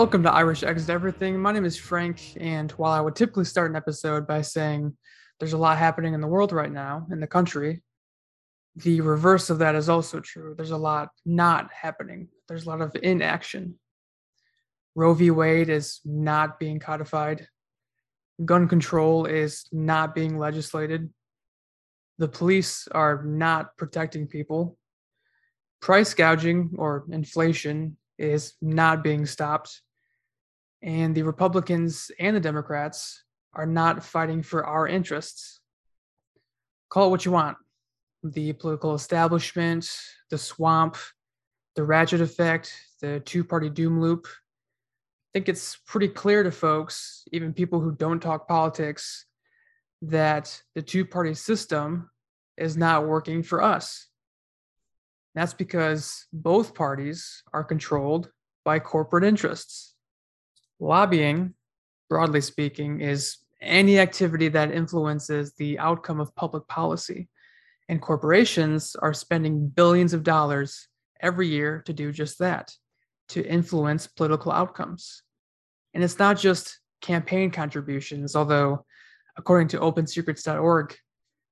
Welcome to Irish Exit Everything. My name is Frank, and while I would typically start an episode by saying there's a lot happening in the world right now, in the country, the reverse of that is also true. There's a lot not happening, there's a lot of inaction. Roe v. Wade is not being codified, gun control is not being legislated, the police are not protecting people, price gouging or inflation is not being stopped. And the Republicans and the Democrats are not fighting for our interests. Call it what you want the political establishment, the swamp, the ratchet effect, the two party doom loop. I think it's pretty clear to folks, even people who don't talk politics, that the two party system is not working for us. That's because both parties are controlled by corporate interests. Lobbying, broadly speaking, is any activity that influences the outcome of public policy. And corporations are spending billions of dollars every year to do just that, to influence political outcomes. And it's not just campaign contributions, although, according to OpenSecrets.org,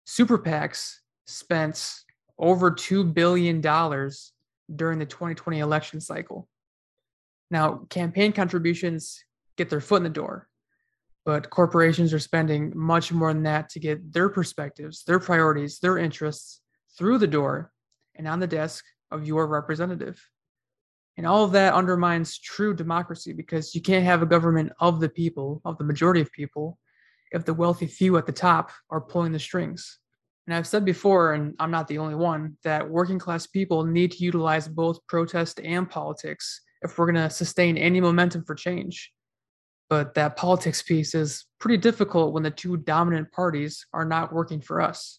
super PACs spent over $2 billion during the 2020 election cycle. Now, campaign contributions get their foot in the door, but corporations are spending much more than that to get their perspectives, their priorities, their interests through the door and on the desk of your representative. And all of that undermines true democracy because you can't have a government of the people, of the majority of people, if the wealthy few at the top are pulling the strings. And I've said before, and I'm not the only one, that working class people need to utilize both protest and politics if we're going to sustain any momentum for change. But that politics piece is pretty difficult when the two dominant parties are not working for us.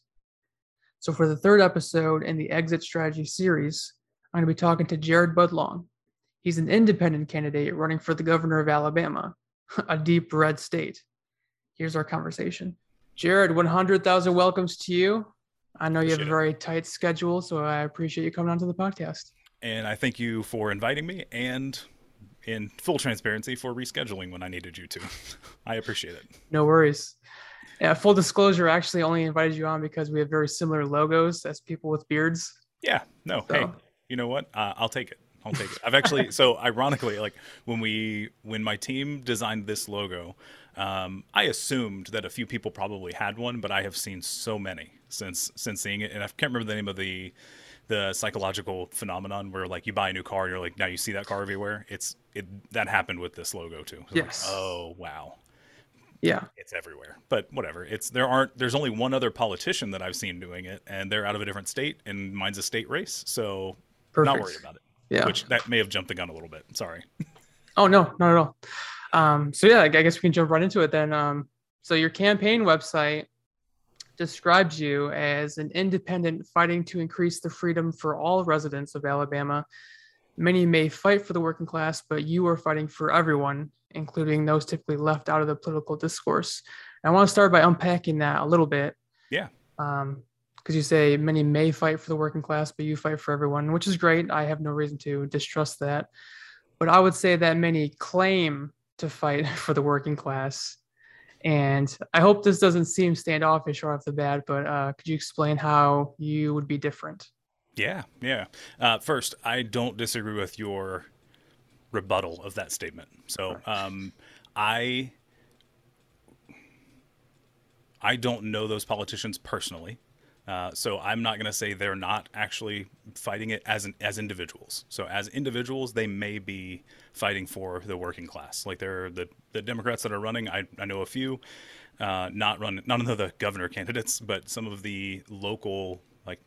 So, for the third episode in the Exit Strategy series, I'm going to be talking to Jared Budlong. He's an independent candidate running for the governor of Alabama, a deep red state. Here's our conversation. Jared, 100,000 welcomes to you. I know you have a very tight schedule, so I appreciate you coming onto the podcast. And I thank you for inviting me and in full transparency for rescheduling when I needed you to. I appreciate it. No worries. Yeah, full disclosure, I actually only invited you on because we have very similar logos as people with beards. Yeah, no, so. hey, you know what? Uh, I'll take it. I'll take it. I've actually so ironically, like when we when my team designed this logo, um, I assumed that a few people probably had one, but I have seen so many since since seeing it, and I can't remember the name of the the psychological phenomenon where like you buy a new car and you're like now you see that car everywhere. It's it that happened with this logo too. Yes. Like, oh wow. Yeah. It's everywhere. But whatever. It's there aren't there's only one other politician that I've seen doing it and they're out of a different state and mine's a state race. So Perfect. not worried about it. Yeah. Which that may have jumped the gun a little bit. Sorry. Oh no, not at all. Um, so yeah, I guess we can jump right into it then. Um, so your campaign website describes you as an independent fighting to increase the freedom for all residents of Alabama. Many may fight for the working class, but you are fighting for everyone, including those typically left out of the political discourse. And I want to start by unpacking that a little bit. Yeah. Um, because you say many may fight for the working class, but you fight for everyone, which is great. I have no reason to distrust that. But I would say that many claim to fight for the working class. And I hope this doesn't seem standoffish right off the bat, but uh, could you explain how you would be different? Yeah, yeah. Uh, first, I don't disagree with your rebuttal of that statement. So um, I I don't know those politicians personally. Uh, so I'm not going to say they're not actually fighting it as an, as individuals. So as individuals, they may be fighting for the working class. Like they're the the Democrats that are running. I, I know a few, uh, not run none of the governor candidates, but some of the local like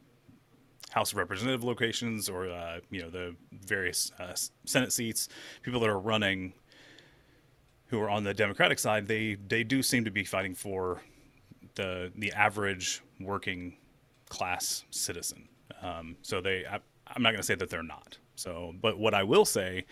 House of Representative locations or uh, you know the various uh, Senate seats. People that are running who are on the Democratic side, they they do seem to be fighting for the the average working class citizen. Um, so they, I, I'm not going to say that they're not. So, but what I will say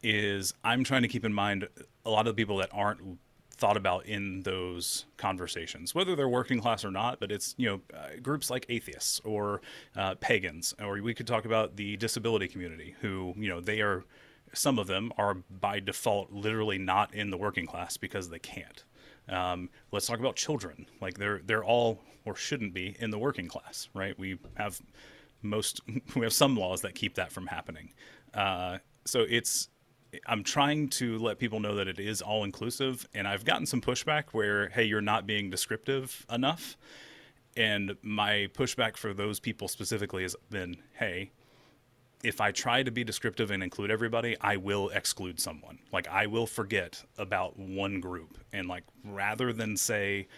is I'm trying to keep in mind a lot of the people that aren't thought about in those conversations, whether they're working class or not. But it's you know uh, groups like atheists or uh, pagans, or we could talk about the disability community, who you know they are some of them are by default literally not in the working class because they can't. Um, let's talk about children. Like they're they're all or shouldn't be in the working class, right? We have most we have some laws that keep that from happening. Uh, so it's I'm trying to let people know that it is all inclusive, and I've gotten some pushback where hey, you're not being descriptive enough. And my pushback for those people specifically has been, hey, if I try to be descriptive and include everybody, I will exclude someone. Like I will forget about one group. And like rather than say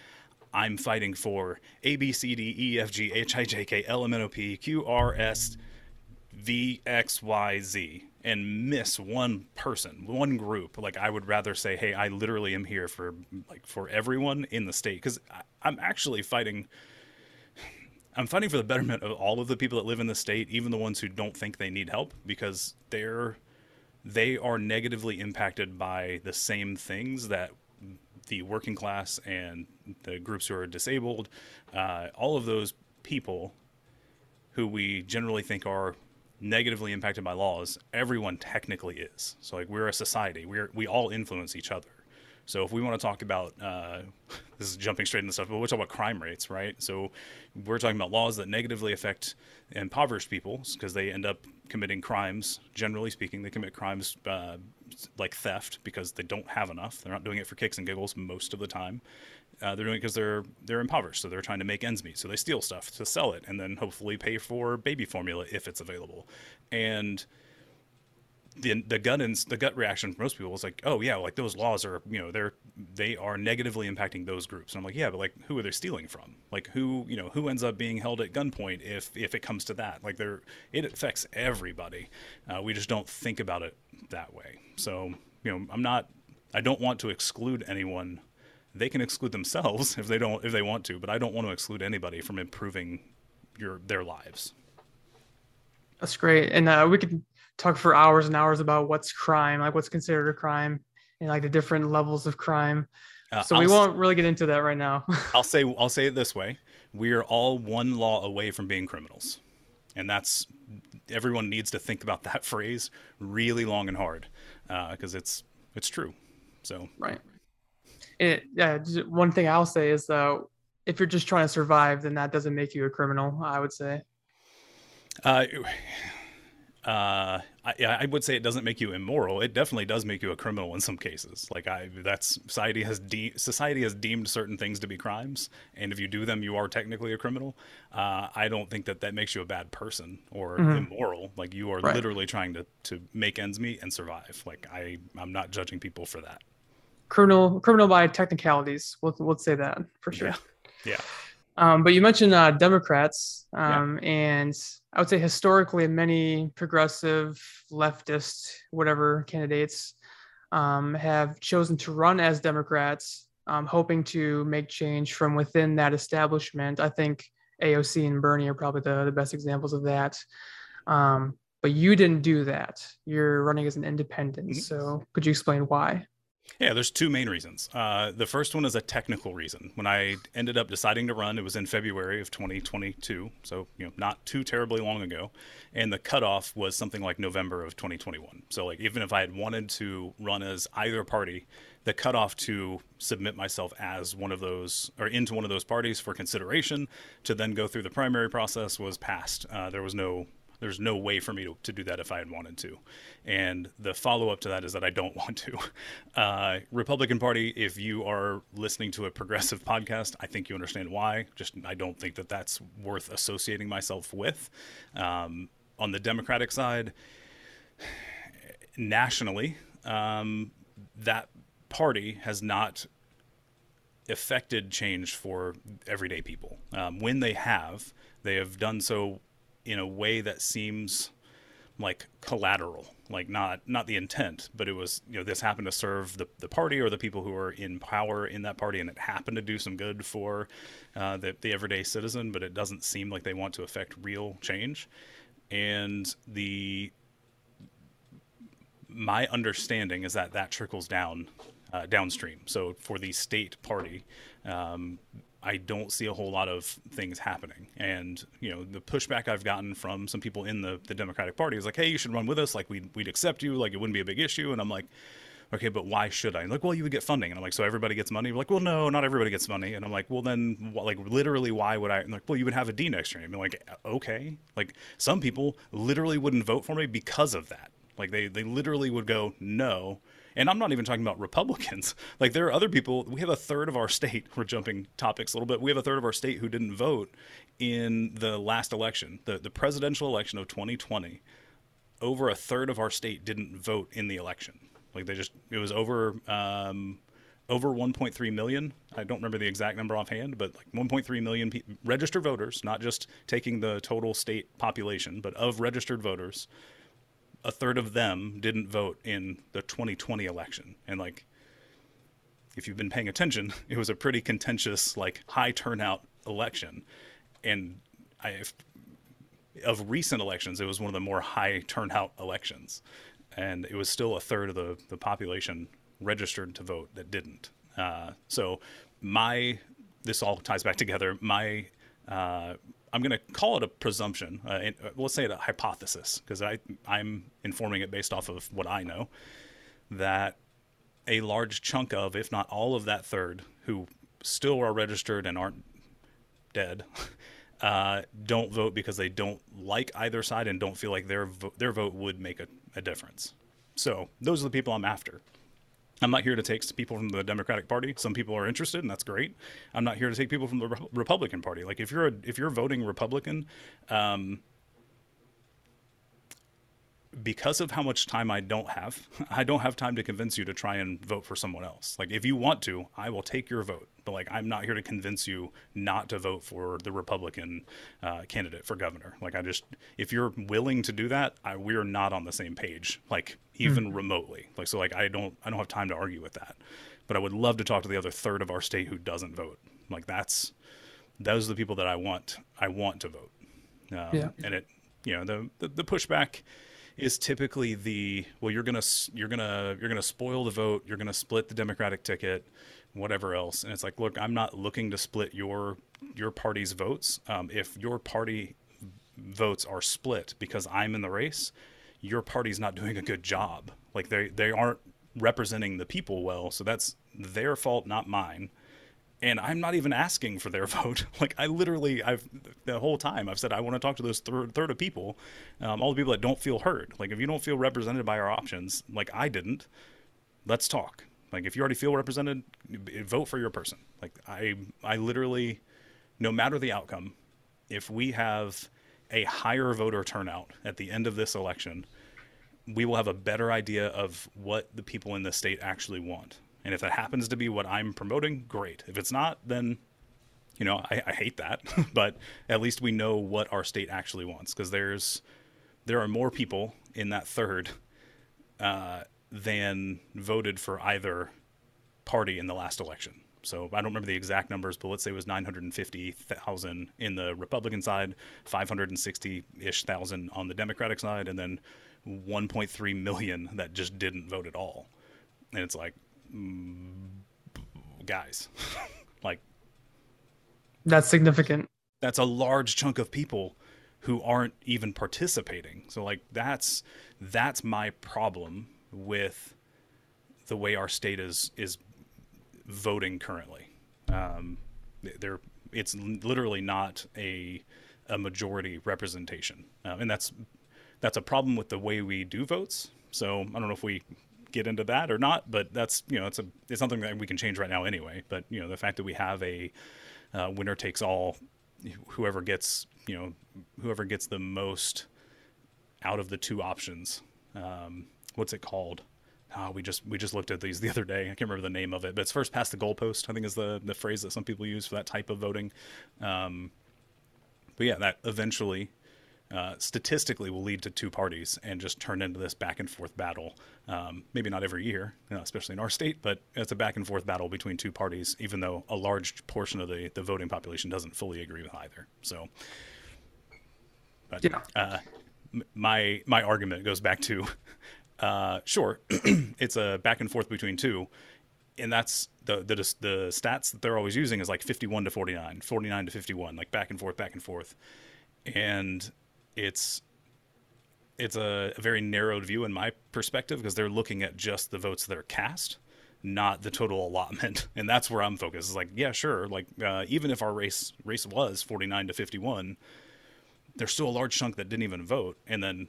I'm fighting for A B C D E F G H I J K L M N O P Q R S V X Y Z and miss one person, one group, like I would rather say, hey, I literally am here for like for everyone in the state because I'm actually fighting I'm fighting for the betterment of all of the people that live in the state, even the ones who don't think they need help, because they're they are negatively impacted by the same things that the working class and the groups who are disabled, uh, all of those people who we generally think are negatively impacted by laws, everyone technically is. So like we're a society, we're we all influence each other. So if we want to talk about uh, this is jumping straight into stuff, but we're talking about crime rates, right? So we're talking about laws that negatively affect impoverished people because they end up committing crimes. Generally speaking, they commit crimes uh, like theft because they don't have enough. They're not doing it for kicks and giggles most of the time. Uh, they're doing it because they're they're impoverished, so they're trying to make ends meet. So they steal stuff to sell it, and then hopefully pay for baby formula if it's available. And the the gut ins, the gut reaction for most people is like, oh yeah, like those laws are you know they're they are negatively impacting those groups. And I'm like, yeah, but like who are they stealing from? Like who you know who ends up being held at gunpoint if if it comes to that? Like they're it affects everybody. Uh, we just don't think about it that way. So you know I'm not I don't want to exclude anyone. They can exclude themselves if they don't if they want to, but I don't want to exclude anybody from improving your their lives. That's great, and uh, we could talk for hours and hours about what's crime, like what's considered a crime, and like the different levels of crime. Uh, so we I'll won't really get into that right now. I'll say I'll say it this way: we are all one law away from being criminals, and that's everyone needs to think about that phrase really long and hard because uh, it's it's true. So right. It, yeah. One thing I'll say is though, if you're just trying to survive, then that doesn't make you a criminal. I would say. Uh, uh, I, I, would say it doesn't make you immoral. It definitely does make you a criminal in some cases. Like I, that's society has de- society has deemed certain things to be crimes, and if you do them, you are technically a criminal. Uh, I don't think that that makes you a bad person or mm-hmm. immoral. Like you are right. literally trying to to make ends meet and survive. Like I, I'm not judging people for that. Criminal, criminal by technicalities. We'll we'll say that for sure. Yeah. yeah. Um, but you mentioned uh, Democrats, um, yeah. and I would say historically, many progressive, leftist, whatever candidates um, have chosen to run as Democrats, um, hoping to make change from within that establishment. I think AOC and Bernie are probably the, the best examples of that. Um, but you didn't do that. You're running as an independent. Mm-hmm. So could you explain why? Yeah, there's two main reasons. Uh, the first one is a technical reason. When I ended up deciding to run, it was in February of 2022, so you know not too terribly long ago, and the cutoff was something like November of 2021. So like even if I had wanted to run as either party, the cutoff to submit myself as one of those or into one of those parties for consideration to then go through the primary process was passed. Uh, there was no there's no way for me to, to do that if I had wanted to. And the follow up to that is that I don't want to. Uh, Republican Party, if you are listening to a progressive podcast, I think you understand why. Just I don't think that that's worth associating myself with. Um, on the Democratic side, nationally, um, that party has not affected change for everyday people. Um, when they have, they have done so in a way that seems like collateral like not not the intent but it was you know this happened to serve the, the party or the people who are in power in that party and it happened to do some good for uh, the, the everyday citizen but it doesn't seem like they want to affect real change. And the my understanding is that that trickles down uh, downstream. So for the state party um, I don't see a whole lot of things happening. And you know, the pushback I've gotten from some people in the the Democratic Party is like, "Hey, you should run with us. Like, we'd we'd accept you. Like, it wouldn't be a big issue." And I'm like. Okay, but why should I? And like, well, you would get funding, and I'm like, so everybody gets money. like, well, no, not everybody gets money, and I'm like, well, then, like, literally, why would I? And like, well, you would have a D next year. I'm like, okay, like, some people literally wouldn't vote for me because of that. Like, they they literally would go no, and I'm not even talking about Republicans. Like there are other people. We have a third of our state. We're jumping topics a little bit. We have a third of our state who didn't vote in the last election, the the presidential election of 2020. Over a third of our state didn't vote in the election. Like they just it was over um, over 1.3 million. I don't remember the exact number offhand, but like 1.3 million pe- registered voters, not just taking the total state population, but of registered voters a third of them didn't vote in the 2020 election. And like, if you've been paying attention, it was a pretty contentious, like high turnout election. And I, of recent elections, it was one of the more high turnout elections. And it was still a third of the, the population registered to vote that didn't. Uh, so my, this all ties back together. My uh, I'm going to call it a presumption. Uh, uh, let's say it a hypothesis because I I'm informing it based off of what I know that a large chunk of, if not all of that third, who still are registered and aren't dead, uh, don't vote because they don't like either side and don't feel like their vo- their vote would make a, a difference. So those are the people I'm after. I'm not here to take people from the Democratic Party. Some people are interested, and that's great. I'm not here to take people from the Re- Republican Party. Like if you're a, if you're voting Republican, um, because of how much time I don't have, I don't have time to convince you to try and vote for someone else. Like if you want to, I will take your vote. But like I'm not here to convince you not to vote for the Republican uh, candidate for governor. Like I just, if you're willing to do that, I, we're not on the same page. Like even mm. remotely. Like so, like I don't, I don't have time to argue with that. But I would love to talk to the other third of our state who doesn't vote. Like that's, those are the people that I want. I want to vote. Um, yeah. And it, you know, the, the, the pushback is typically the well you're gonna you're gonna you're gonna spoil the vote you're gonna split the democratic ticket whatever else. And it's like look i'm not looking to split your your party's votes. Um, if your party votes are split because i'm in the race your party's not doing a good job. Like they they aren't representing the people well so that's their fault not mine and I'm not even asking for their vote. Like I literally, I've the whole time I've said I want to talk to those third, third of people, um, all the people that don't feel heard. Like if you don't feel represented by our options, like I didn't, let's talk. Like if you already feel represented, vote for your person. Like I, I literally, no matter the outcome, if we have a higher voter turnout at the end of this election, we will have a better idea of what the people in the state actually want. And if that happens to be what I'm promoting, great. If it's not, then you know I, I hate that. but at least we know what our state actually wants because there's there are more people in that third uh, than voted for either party in the last election. So I don't remember the exact numbers, but let's say it was 950,000 in the Republican side, 560-ish thousand on the Democratic side, and then 1.3 million that just didn't vote at all. And it's like, guys. like that's significant. That's a large chunk of people who aren't even participating. So like that's that's my problem with the way our state is is voting currently. Um, there, it's literally not a a majority representation, um, and that's that's a problem with the way we do votes. So I don't know if we get into that or not, but that's you know it's a it's something that we can change right now anyway. But you know the fact that we have a uh, winner takes all, whoever gets you know whoever gets the most out of the two options. Um, what's it called? Oh, we just we just looked at these the other day. I can't remember the name of it, but it's first past the goalpost. I think is the the phrase that some people use for that type of voting. Um, but yeah, that eventually uh, statistically will lead to two parties and just turn into this back and forth battle. Um, maybe not every year, you know, especially in our state, but it's a back and forth battle between two parties, even though a large portion of the, the voting population doesn't fully agree with either. So, but yeah. uh, my my argument goes back to, uh, sure, it's a back and forth between two. and that's the, the the stats that they're always using is like 51 to 49 49 to 51 like back and forth back and forth and it's it's a, a very narrowed view in my perspective because they're looking at just the votes that are cast not the total allotment and that's where i'm focused it's like yeah sure like uh, even if our race race was 49 to 51 there's still a large chunk that didn't even vote and then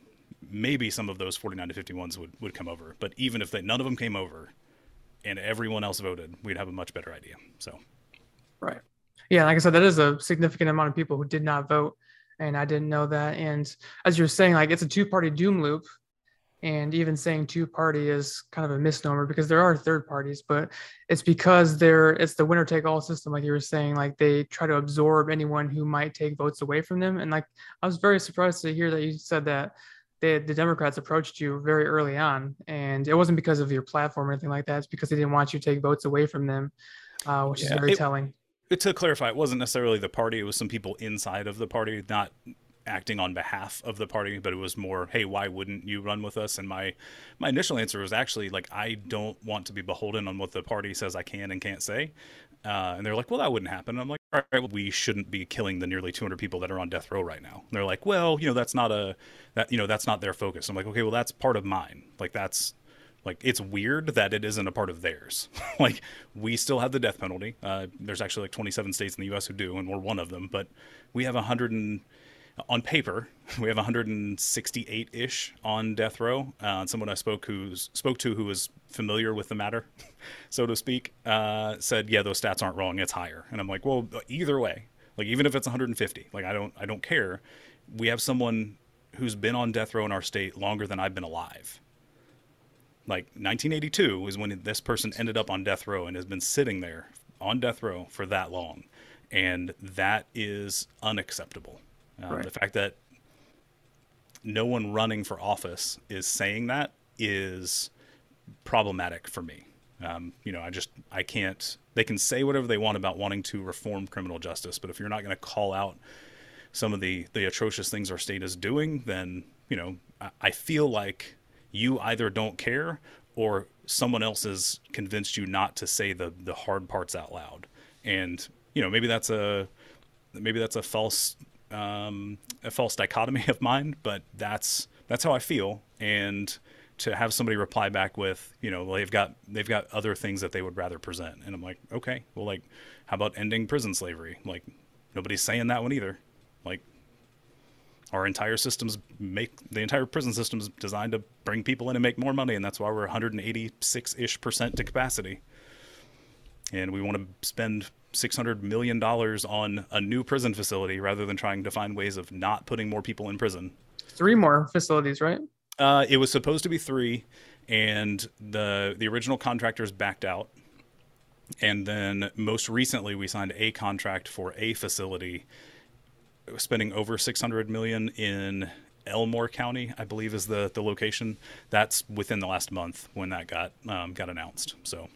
maybe some of those 49 to 51s would, would come over but even if they, none of them came over and everyone else voted, we'd have a much better idea. So, right. Yeah, like I said, that is a significant amount of people who did not vote, and I didn't know that. And as you're saying, like it's a two-party doom loop, and even saying two-party is kind of a misnomer because there are third parties, but it's because they're it's the winner-take-all system, like you were saying. Like they try to absorb anyone who might take votes away from them, and like I was very surprised to hear that you said that they, the Democrats approached you very early on, and it wasn't because of your platform or anything like that. It's because they didn't want you to take votes away from them, uh, which yeah, is very it, telling. To clarify, it wasn't necessarily the party; it was some people inside of the party, not acting on behalf of the party, but it was more, "Hey, why wouldn't you run with us?" And my my initial answer was actually like, "I don't want to be beholden on what the party says I can and can't say." Uh, and they're like, well, that wouldn't happen. And I'm like, all right, well, we shouldn't be killing the nearly 200 people that are on death row right now. And they're like, well, you know, that's not a, that, you know, that's not their focus. I'm like, okay, well, that's part of mine. Like, that's, like, it's weird that it isn't a part of theirs. like, we still have the death penalty. Uh, there's actually like 27 states in the U.S. who do, and we're one of them. But we have 100 and, on paper, we have 168 ish on death row. Uh, someone I spoke who's spoke to who was familiar with the matter, so to speak, uh, said, "Yeah, those stats aren't wrong. It's higher." And I'm like, "Well, either way, like even if it's 150, like I don't I don't care. We have someone who's been on death row in our state longer than I've been alive." Like 1982 is when this person ended up on death row and has been sitting there on death row for that long. And that is unacceptable. Um, right. The fact that no one running for office is saying that is problematic for me. Um, you know, I just I can't. They can say whatever they want about wanting to reform criminal justice, but if you're not going to call out some of the the atrocious things our state is doing, then you know I, I feel like you either don't care or someone else has convinced you not to say the the hard parts out loud. And you know maybe that's a maybe that's a false um, a false dichotomy of mine, but that's that's how I feel. And to have somebody reply back with, you know, they've got they've got other things that they would rather present, and I'm like, okay, well, like, how about ending prison slavery? Like, nobody's saying that one either. Like, our entire systems make the entire prison system is designed to bring people in and make more money, and that's why we're 186 ish percent to capacity. And we want to spend $600 million on a new prison facility rather than trying to find ways of not putting more people in prison. Three more facilities, right? Uh, it was supposed to be three, and the the original contractors backed out. And then most recently, we signed a contract for a facility, spending over 600 million in Elmore County, I believe is the the location. That's within the last month when that got um, got announced. So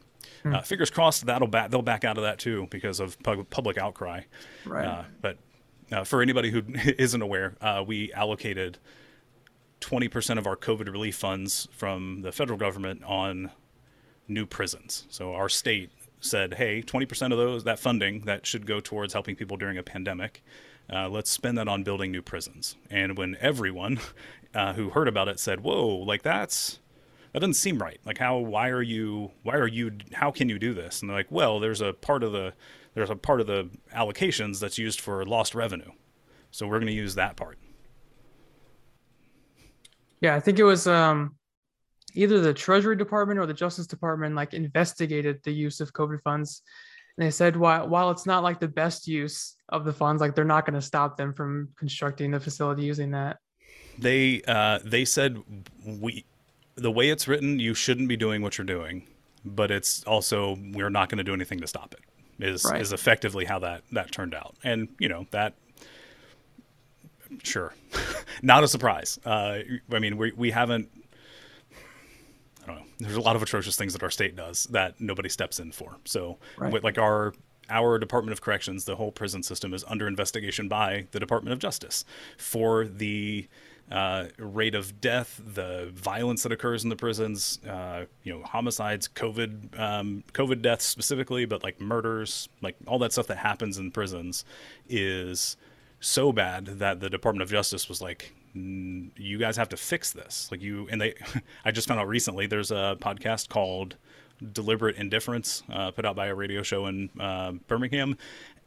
Hmm. Uh, fingers crossed that'll back they'll back out of that too because of public outcry. Right. Uh, but uh, for anybody who isn't aware, uh, we allocated 20% of our COVID relief funds from the federal government on new prisons. So our state said, "Hey, 20% of those that funding that should go towards helping people during a pandemic." Uh, let's spend that on building new prisons. And when everyone uh, who heard about it said, "Whoa, like that's that doesn't seem right. Like how why are you why are you how can you do this? And they're like, well, there's a part of the there's a part of the allocations that's used for lost revenue. So we're going to use that part. Yeah, I think it was um, either the Treasury Department or the Justice Department like investigated the use of COVID funds, and they said while while it's not like the best use of the funds, like they're not going to stop them from constructing the facility using that. They uh, they said we the way it's written, you shouldn't be doing what you're doing, but it's also we're not going to do anything to stop it. Is right. is effectively how that that turned out, and you know that. Sure, not a surprise. Uh, I mean, we we haven't. I don't know. There's a lot of atrocious things that our state does that nobody steps in for. So, right. with, like our our Department of Corrections, the whole prison system is under investigation by the Department of Justice for the uh, rate of death, the violence that occurs in the prisons, uh, you know, homicides, COVID, um, COVID deaths specifically, but like murders, like all that stuff that happens in prisons is so bad that the Department of Justice was like, you guys have to fix this. Like you, and they, I just found out recently there's a podcast called Deliberate Indifference, uh, put out by a radio show in uh, Birmingham,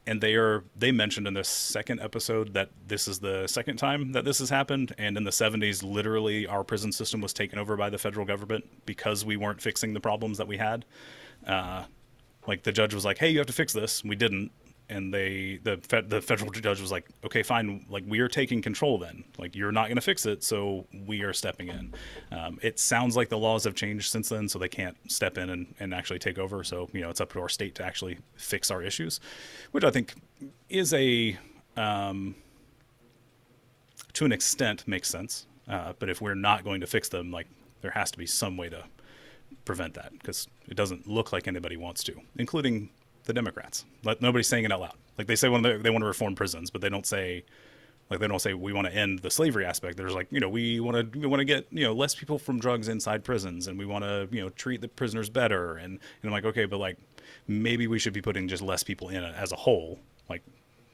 and they are they mentioned in the second episode that this is the second time that this has happened. And in the 70s literally our prison system was taken over by the federal government because we weren't fixing the problems that we had. Uh, like the judge was like hey you have to fix this. We didn't and they the the federal judge was like, okay, fine, like we are taking control then, like you're not going to fix it, so we are stepping in. Um, it sounds like the laws have changed since then, so they can't step in and, and actually take over. So you know, it's up to our state to actually fix our issues, which I think is a um, to an extent makes sense. Uh, but if we're not going to fix them, like there has to be some way to prevent that because it doesn't look like anybody wants to, including the Democrats. But nobody's saying it out loud. Like they say when they, they want to reform prisons, but they don't say like they don't say we want to end the slavery aspect. There's like you know we want to we want to get you know less people from drugs inside prisons, and we want to you know treat the prisoners better. And, and I'm like okay, but like maybe we should be putting just less people in as a whole, like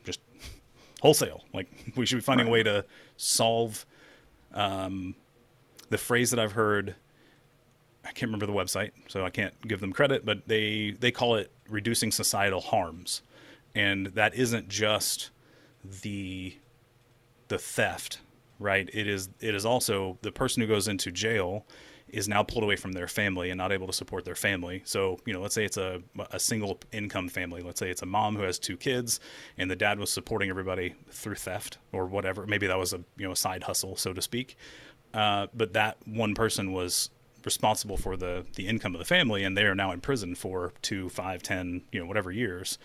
just wholesale. Like we should be finding right. a way to solve. Um, the phrase that I've heard I can't remember the website, so I can't give them credit, but they they call it reducing societal harms, and that isn't just the the theft, right? It is it is also the person who goes into jail is now pulled away from their family and not able to support their family. So, you know, let's say it's a, a single income family. Let's say it's a mom who has two kids and the dad was supporting everybody through theft or whatever. Maybe that was a, you know, a side hustle, so to speak. Uh, but that one person was responsible for the the income of the family and they are now in prison for two five ten you know whatever years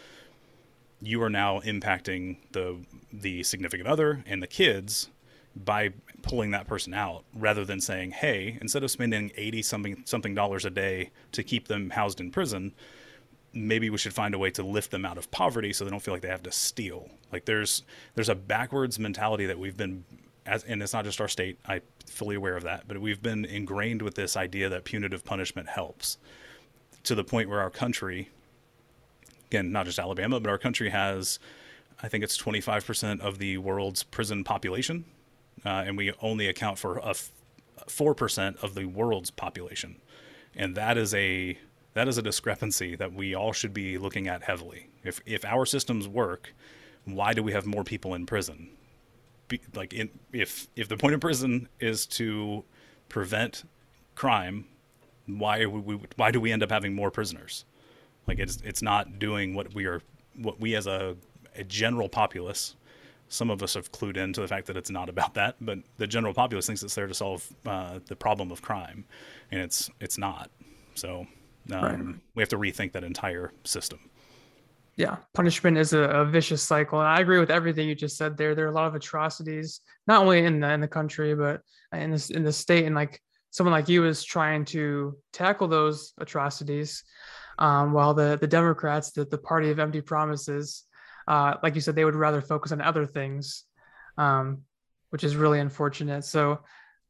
you are now impacting the the significant other and the kids by pulling that person out rather than saying hey instead of spending 80 something something dollars a day to keep them housed in prison maybe we should find a way to lift them out of poverty so they don't feel like they have to steal. Like there's there's a backwards mentality that we've been as, and it's not just our state. I'm fully aware of that, but we've been ingrained with this idea that punitive punishment helps, to the point where our country, again, not just Alabama, but our country has, I think it's 25% of the world's prison population, uh, and we only account for a four percent of the world's population, and that is a that is a discrepancy that we all should be looking at heavily. If if our systems work, why do we have more people in prison? Be, like in, if if the point of prison is to prevent crime, why we, why do we end up having more prisoners? Like it's it's not doing what we are what we as a, a general populace. Some of us have clued into the fact that it's not about that, but the general populace thinks it's there to solve uh, the problem of crime, and it's it's not. So um, right. we have to rethink that entire system yeah punishment is a, a, vicious cycle and i agree with everything you just said there. There are a lot of atrocities not only in the in the country but in this in the state and like someone like you is trying to tackle those atrocities um, while the the democrats the, the party of empty promises uh, like you said they would rather focus on other things um, which is really unfortunate. So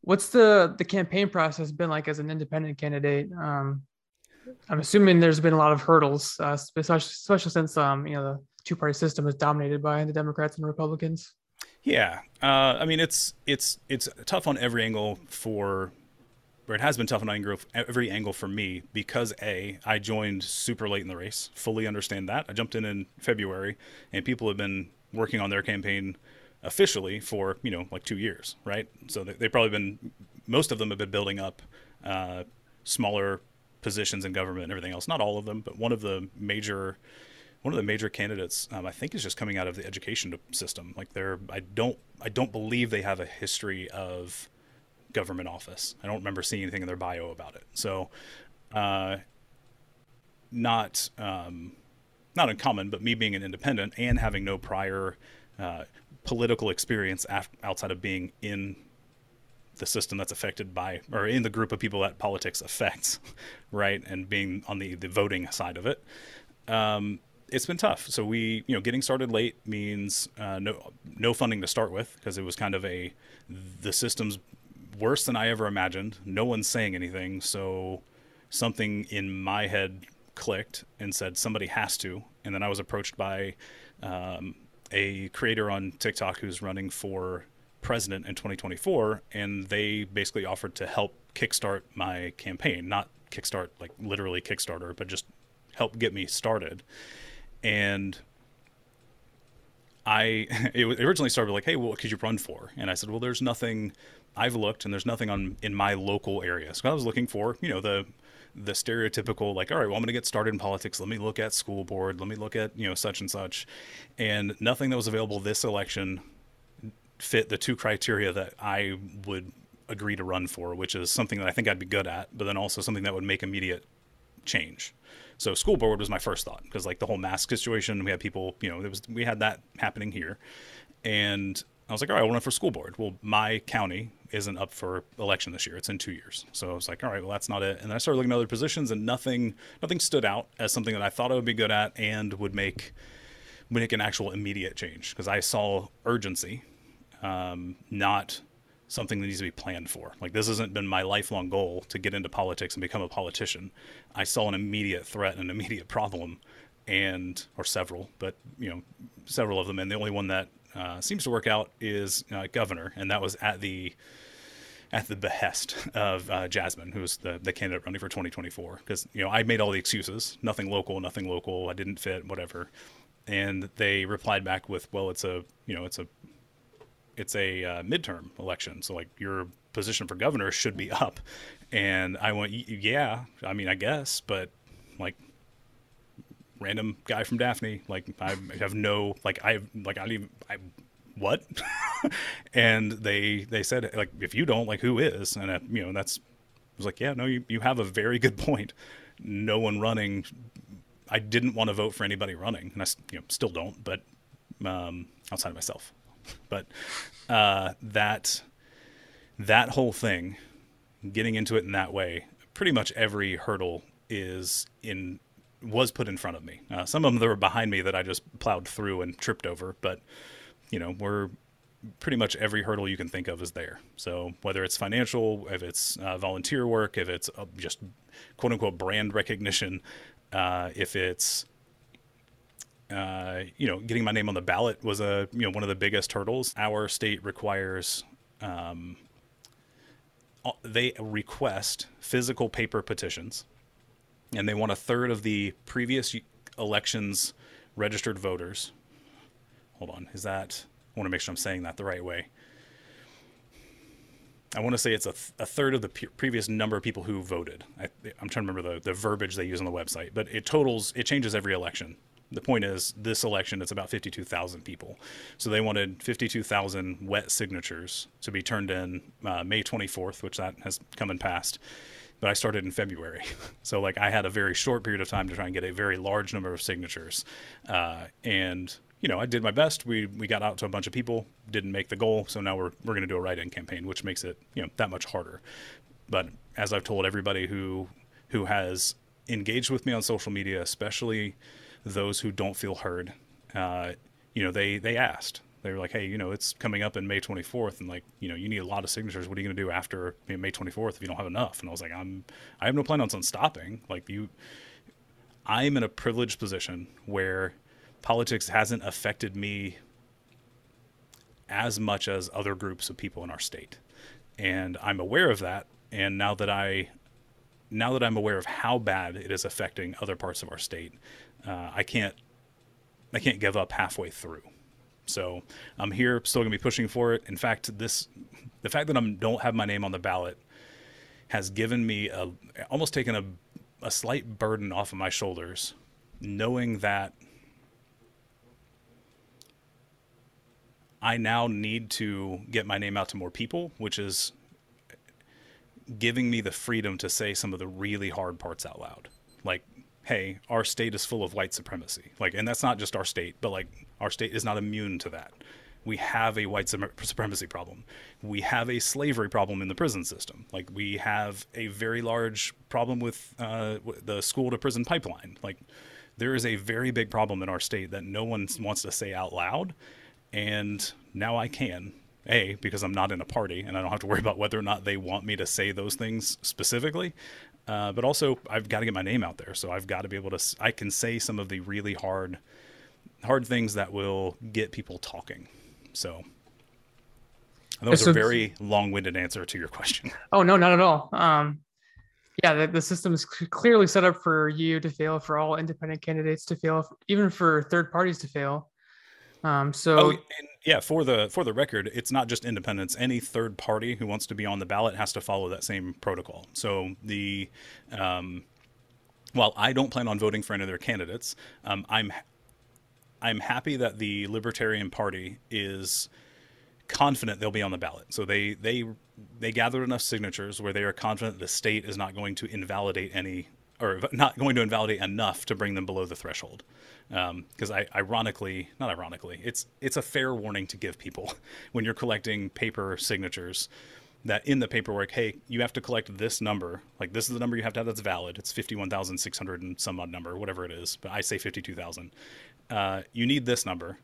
what's the the campaign process been like as an independent candidate? Um, I'm assuming there's been a lot of hurdles, uh, especially, especially since um, you know the two-party system is dominated by the Democrats and Republicans. Yeah, uh, I mean it's it's it's tough on every angle for, or it has been tough on every angle for me because a I joined super late in the race, fully understand that. I jumped in in February, and people have been working on their campaign officially for you know like two years, right? So they, have probably been most of them have been building up uh, smaller positions in government and everything else. Not all of them, but one of the major one of the major candidates um, I think is just coming out of the education system. Like they're I don't I don't believe they have a history of government office. I don't remember seeing anything in their bio about it. So uh, not um, not uncommon, but me being an independent and having no prior uh, political experience af- outside of being in the system that's affected by or in the group of people that politics affects right and being on the the voting side of it um, it's been tough. So we, you know, getting started late means uh, no no funding to start with because it was kind of a the system's worse than I ever imagined. No one's saying anything, so something in my head clicked and said somebody has to. And then I was approached by um, a creator on TikTok who's running for president in 2024, and they basically offered to help kickstart my campaign, not kickstart like literally Kickstarter, but just help get me started. And I it originally started like, hey, well, what could you run for? And I said, well, there's nothing. I've looked, and there's nothing on in my local area. So I was looking for, you know, the the stereotypical like, all right, well, I'm going to get started in politics. Let me look at school board. Let me look at you know such and such, and nothing that was available this election fit the two criteria that I would agree to run for, which is something that I think I'd be good at, but then also something that would make immediate change. So school board was my first thought because like the whole mask situation, we had people, you know, there was we had that happening here, and I was like, all right, I want to run for school board. Well, my county isn't up for election this year; it's in two years. So I was like, all right, well, that's not it. And I started looking at other positions, and nothing, nothing stood out as something that I thought I would be good at and would make make an actual immediate change because I saw urgency, um, not something that needs to be planned for. Like this hasn't been my lifelong goal to get into politics and become a politician. I saw an immediate threat an immediate problem, and or several, but you know, several of them. And the only one that uh, seems to work out is uh, governor, and that was at the at the behest of uh, Jasmine, who's the, the candidate running for 2024. Because you know I made all the excuses, nothing local, nothing local, I didn't fit, whatever. And they replied back with, "Well, it's a you know it's a it's a uh, midterm election, so like your position for governor should be up." And I went, "Yeah, I mean, I guess, but like." random guy from daphne like i have no like i like i don't even i what and they they said like if you don't like who is and uh, you know that's I was like yeah no you, you have a very good point no one running i didn't want to vote for anybody running and i you know, still don't but um, outside of myself but uh, that that whole thing getting into it in that way pretty much every hurdle is in was put in front of me uh, some of them that were behind me that i just plowed through and tripped over but you know, we're pretty much every hurdle you can think of is there. So whether it's financial, if it's uh, volunteer work, if it's uh, just quote unquote brand recognition, uh, if it's uh, you know getting my name on the ballot was a you know one of the biggest hurdles. Our state requires um, they request physical paper petitions, and they want a third of the previous elections registered voters hold on. Is that? I want to make sure I'm saying that the right way. I want to say it's a, th- a third of the p- previous number of people who voted. I, am trying to remember the, the verbiage they use on the website, but it totals, it changes every election. The point is, this election, it's about 52,000 people. So they wanted 52,000 wet signatures to be turned in uh, May 24th, which that has come and passed. But I started in February. So, like, I had a very short period of time to try and get a very large number of signatures. Uh, and you know, I did my best. We we got out to a bunch of people, didn't make the goal, so now we're we're going to do a write-in campaign, which makes it you know that much harder. But as I've told everybody who who has engaged with me on social media, especially those who don't feel heard, uh, you know, they they asked. They were like, "Hey, you know, it's coming up in May 24th, and like, you know, you need a lot of signatures. What are you going to do after May 24th if you don't have enough?" And I was like, "I'm, I have no plan on stopping. Like, you, I'm in a privileged position where politics hasn't affected me as much as other groups of people in our state. And I'm aware of that. And now that I now that I'm aware of how bad it is affecting other parts of our state, uh, I can't I can't give up halfway through. So I'm here, still gonna be pushing for it. In fact, this the fact that I don't have my name on the ballot has given me a almost taken a a slight burden off of my shoulders, knowing that I now need to get my name out to more people, which is giving me the freedom to say some of the really hard parts out loud. Like, hey, our state is full of white supremacy. Like, and that's not just our state, but like our state is not immune to that. We have a white supremacy problem. We have a slavery problem in the prison system. Like, we have a very large problem with uh, the school to prison pipeline. Like, there is a very big problem in our state that no one wants to say out loud. And now I can. A, because I'm not in a party and I don't have to worry about whether or not they want me to say those things specifically. Uh, but also, I've got to get my name out there. So I've got to be able to, I can say some of the really hard, hard things that will get people talking. So that was a very long-winded answer to your question. Oh no, not at all. Um, yeah, the, the system is clearly set up for you to fail, for all independent candidates to fail, even for third parties to fail. Um, so oh, yeah, for the for the record, it's not just independents. Any third party who wants to be on the ballot has to follow that same protocol. So the um, while I don't plan on voting for any of their candidates, um, I'm I'm happy that the Libertarian Party is confident they'll be on the ballot. So they they they gathered enough signatures where they are confident the state is not going to invalidate any or not going to invalidate enough to bring them below the threshold. Because um, I ironically, not ironically, it's it's a fair warning to give people when you're collecting paper signatures that in the paperwork, hey, you have to collect this number. Like this is the number you have to have that's valid. It's fifty-one thousand six hundred and some odd number, whatever it is. But I say fifty-two thousand. Uh, you need this number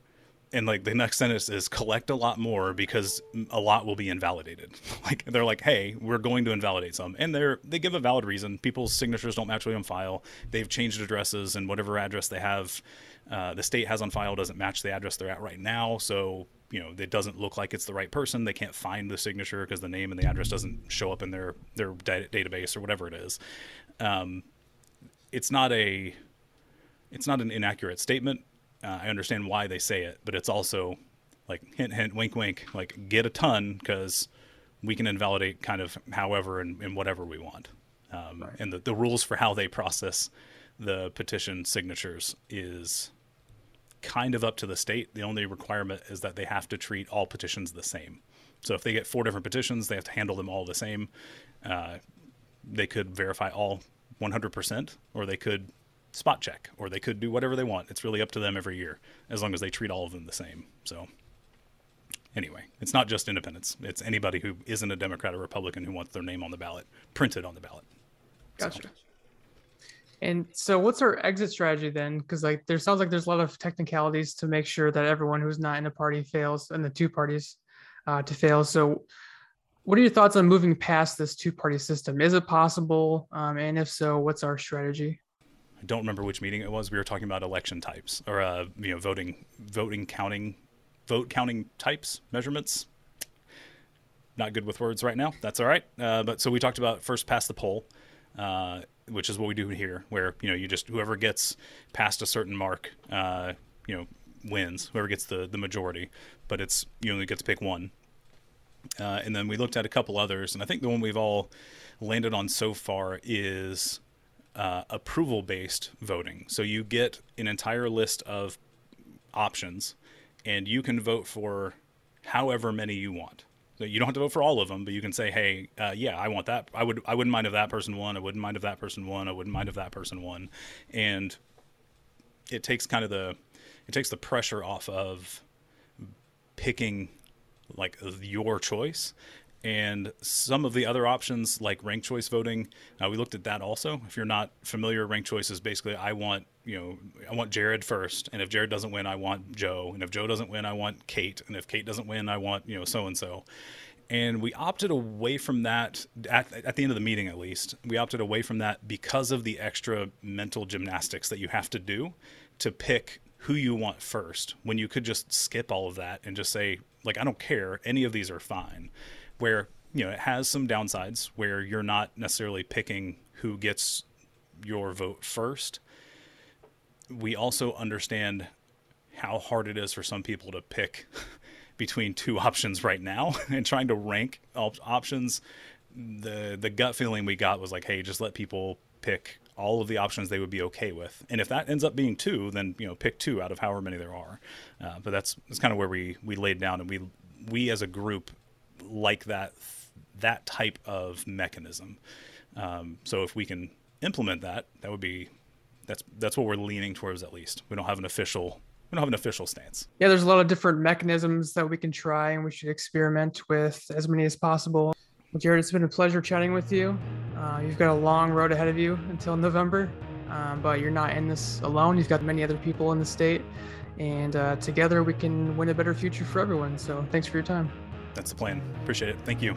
and like the next sentence is collect a lot more because a lot will be invalidated. Like they're like hey we're going to invalidate some and they're they give a valid reason. People's signatures don't match on file. They've changed addresses and whatever address they have uh, the state has on file doesn't match the address they're at right now. So you know it doesn't look like it's the right person. They can't find the signature because the name and the address doesn't show up in their their database or whatever it is. Um, it's not a it's not an inaccurate statement uh, I understand why they say it, but it's also like hint, hint, wink, wink, like get a ton because we can invalidate kind of however and, and whatever we want. Um, right. And the, the rules for how they process the petition signatures is kind of up to the state. The only requirement is that they have to treat all petitions the same. So if they get four different petitions, they have to handle them all the same. Uh, they could verify all 100%, or they could spot check, or they could do whatever they want. It's really up to them every year, as long as they treat all of them the same. So, anyway, it's not just independents; it's anybody who isn't a Democrat or Republican who wants their name on the ballot, printed on the ballot. Gotcha. So. And so, what's our exit strategy then? Because like, there sounds like there's a lot of technicalities to make sure that everyone who's not in a party fails, and the two parties uh, to fail. So, what are your thoughts on moving past this two-party system? Is it possible? Um, and if so, what's our strategy? I don't remember which meeting it was. We were talking about election types or uh, you know voting voting counting vote counting types measurements. Not good with words right now. That's all right. Uh, but so we talked about first past the poll, uh, which is what we do here, where you know you just whoever gets past a certain mark, uh, you know, wins. Whoever gets the the majority, but it's you only get to pick one. Uh, and then we looked at a couple others, and I think the one we've all landed on so far is uh, approval based voting. So you get an entire list of options and you can vote for however many you want. So you don't have to vote for all of them, but you can say, "Hey, uh, yeah, I want that. I would. I wouldn't mind if that person won. I wouldn't mind if that person won. I wouldn't mind if that person won." And it takes kind of the it takes the pressure off of picking like your choice and some of the other options like ranked choice voting uh, we looked at that also. If you're not familiar ranked choice is basically i want you know i want jared first and if jared doesn't win i want joe and if joe doesn't win i want kate and if kate doesn't win i want you know so and so and we opted away from that at, at the end of the meeting at least. We opted away from that because of the extra mental gymnastics that you have to do to pick who you want first when you could just skip all of that and just say like i don't care. Any of these are fine where you know it has some downsides where you're not necessarily picking who gets your vote first. We also understand how hard it is for some people to pick between two options right now and trying to rank options. The the gut feeling we got was like, hey, just let people pick all of the options they would be okay with. And if that ends up being two, then you know pick two out of however many there are. Uh, but that's that's kind of where we we laid down, and we we as a group like that that type of mechanism. Um, so if we can implement that, that would be that's that's what we're leaning towards at least. We don't have an official we don't have an official stance. Yeah, there's a lot of different mechanisms that we can try and we should experiment with as many as possible. Well, Jared, it's been a pleasure chatting with you. Uh, you've got a long road ahead of you until November. um, but you're not in this alone. You've got many other people in the state, and uh, together we can win a better future for everyone. So thanks for your time. That's the plan. Appreciate it. Thank you.